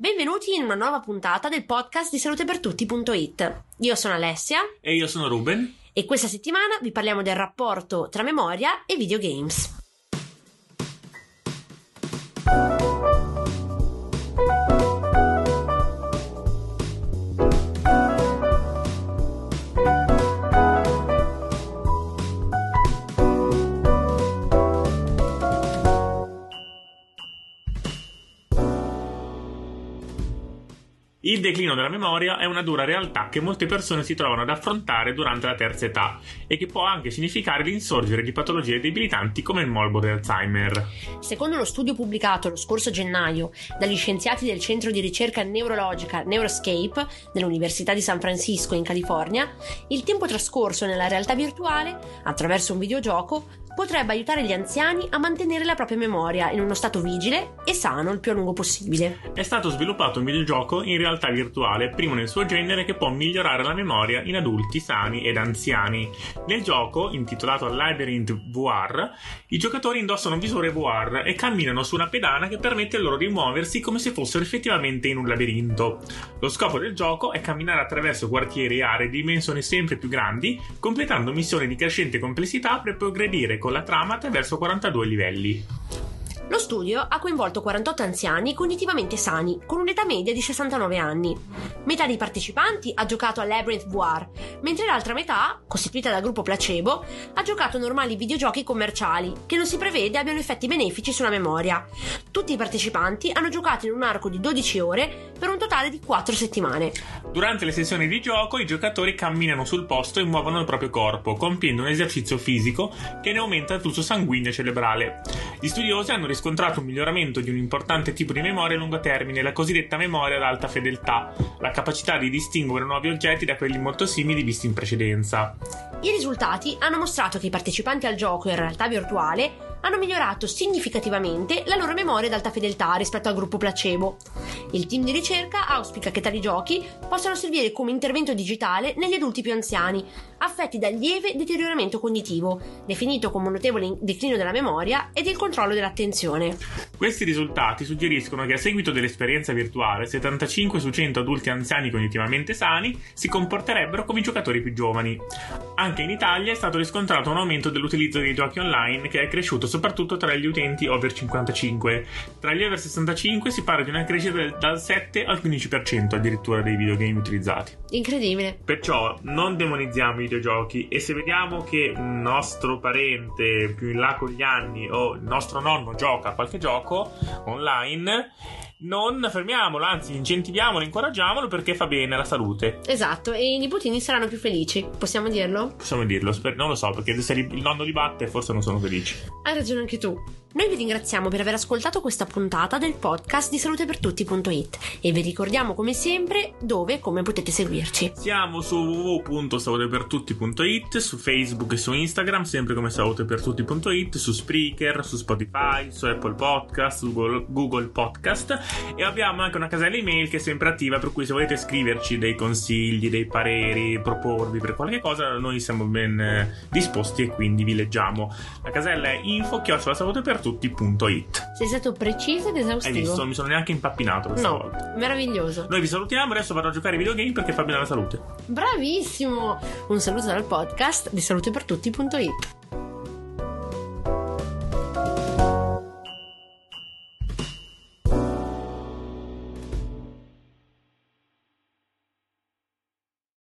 Benvenuti in una nuova puntata del podcast di salutepertutti.it. Io sono Alessia E io sono Ruben. e questa settimana vi parliamo del rapporto tra memoria e videogames. Il declino della memoria è una dura realtà che molte persone si trovano ad affrontare durante la terza età e che può anche significare l'insorgere di patologie debilitanti come il morbo di Alzheimer. Secondo uno studio pubblicato lo scorso gennaio dagli scienziati del centro di ricerca neurologica Neuroscape dell'Università di San Francisco in California, il tempo trascorso nella realtà virtuale attraverso un videogioco potrebbe aiutare gli anziani a mantenere la propria memoria in uno stato vigile e sano il più a lungo possibile. È stato sviluppato un videogioco in realtà virtuale, primo nel suo genere, che può migliorare la memoria in adulti sani ed anziani. Nel gioco, intitolato Labyrinth VR, i giocatori indossano un visore VR e camminano su una pedana che permette loro di muoversi come se fossero effettivamente in un labirinto. Lo scopo del gioco è camminare attraverso quartieri e aree di dimensioni sempre più grandi, completando missioni di crescente complessità per progredire con la trama attraverso 42 livelli. Lo studio ha coinvolto 48 anziani cognitivamente sani, con un'età media di 69 anni. Metà dei partecipanti ha giocato a Labyrinth VR, mentre l'altra metà, costituita dal gruppo placebo, ha giocato a normali videogiochi commerciali, che non si prevede abbiano effetti benefici sulla memoria. Tutti i partecipanti hanno giocato in un arco di 12 ore per un totale di 4 settimane. Durante le sessioni di gioco i giocatori camminano sul posto e muovono il proprio corpo, compiendo un esercizio fisico che ne aumenta il flusso sanguigno cerebrale. Gli studiosi hanno riscontrato un miglioramento di un importante tipo di memoria a lungo termine, la cosiddetta memoria ad alta fedeltà, la capacità di distinguere nuovi oggetti da quelli molto simili visti in precedenza. I risultati hanno mostrato che i partecipanti al gioco in realtà virtuale hanno migliorato significativamente la loro memoria ad alta fedeltà rispetto al gruppo placebo. Il team di ricerca auspica che tali giochi possano servire come intervento digitale negli adulti più anziani, affetti dal lieve deterioramento cognitivo, definito come un notevole declino della memoria e del controllo dell'attenzione. Questi risultati suggeriscono che a seguito dell'esperienza virtuale 75 su 100 adulti anziani cognitivamente sani si comporterebbero come i giocatori più giovani. Anche in Italia è stato riscontrato un aumento dell'utilizzo dei giochi online che è cresciuto soprattutto tra gli utenti over 55. Tra gli over 65 si parla di una crescita del- dal 7 al 15% addirittura dei videogame utilizzati. Incredibile. Perciò non demonizziamo i videogiochi e se vediamo che un nostro parente più in là con gli anni o il nostro nonno gioca a qualche gioco online, non fermiamolo, anzi incentiviamolo, incoraggiamolo perché fa bene alla salute. Esatto, e i nipotini saranno più felici, possiamo dirlo? Possiamo dirlo, non lo so, perché se il nonno li batte forse non sono felici. Hai ragione anche tu. Noi vi ringraziamo per aver ascoltato questa puntata del podcast di salutepertutti.it e vi ricordiamo come sempre dove e come potete seguirci. Siamo su www.salutepertutti.it, su Facebook e su Instagram, sempre come salutepertutti.it, su Spreaker, su Spotify, su Apple Podcast, su Google, Podcast e abbiamo anche una casella email che è sempre attiva, per cui se volete scriverci dei consigli, dei pareri, proporvi per qualche cosa, noi siamo ben eh, disposti e quindi vi leggiamo. La casella è info-salutepertutti.it. Sei stato preciso ed Hai esaustivo. visto? Mi sono neanche impappinato questa No, volta. meraviglioso. Noi vi salutiamo, adesso vado a giocare ai videogame perché fa bene alla salute. Bravissimo! Un saluto dal podcast di salutepertutti.it.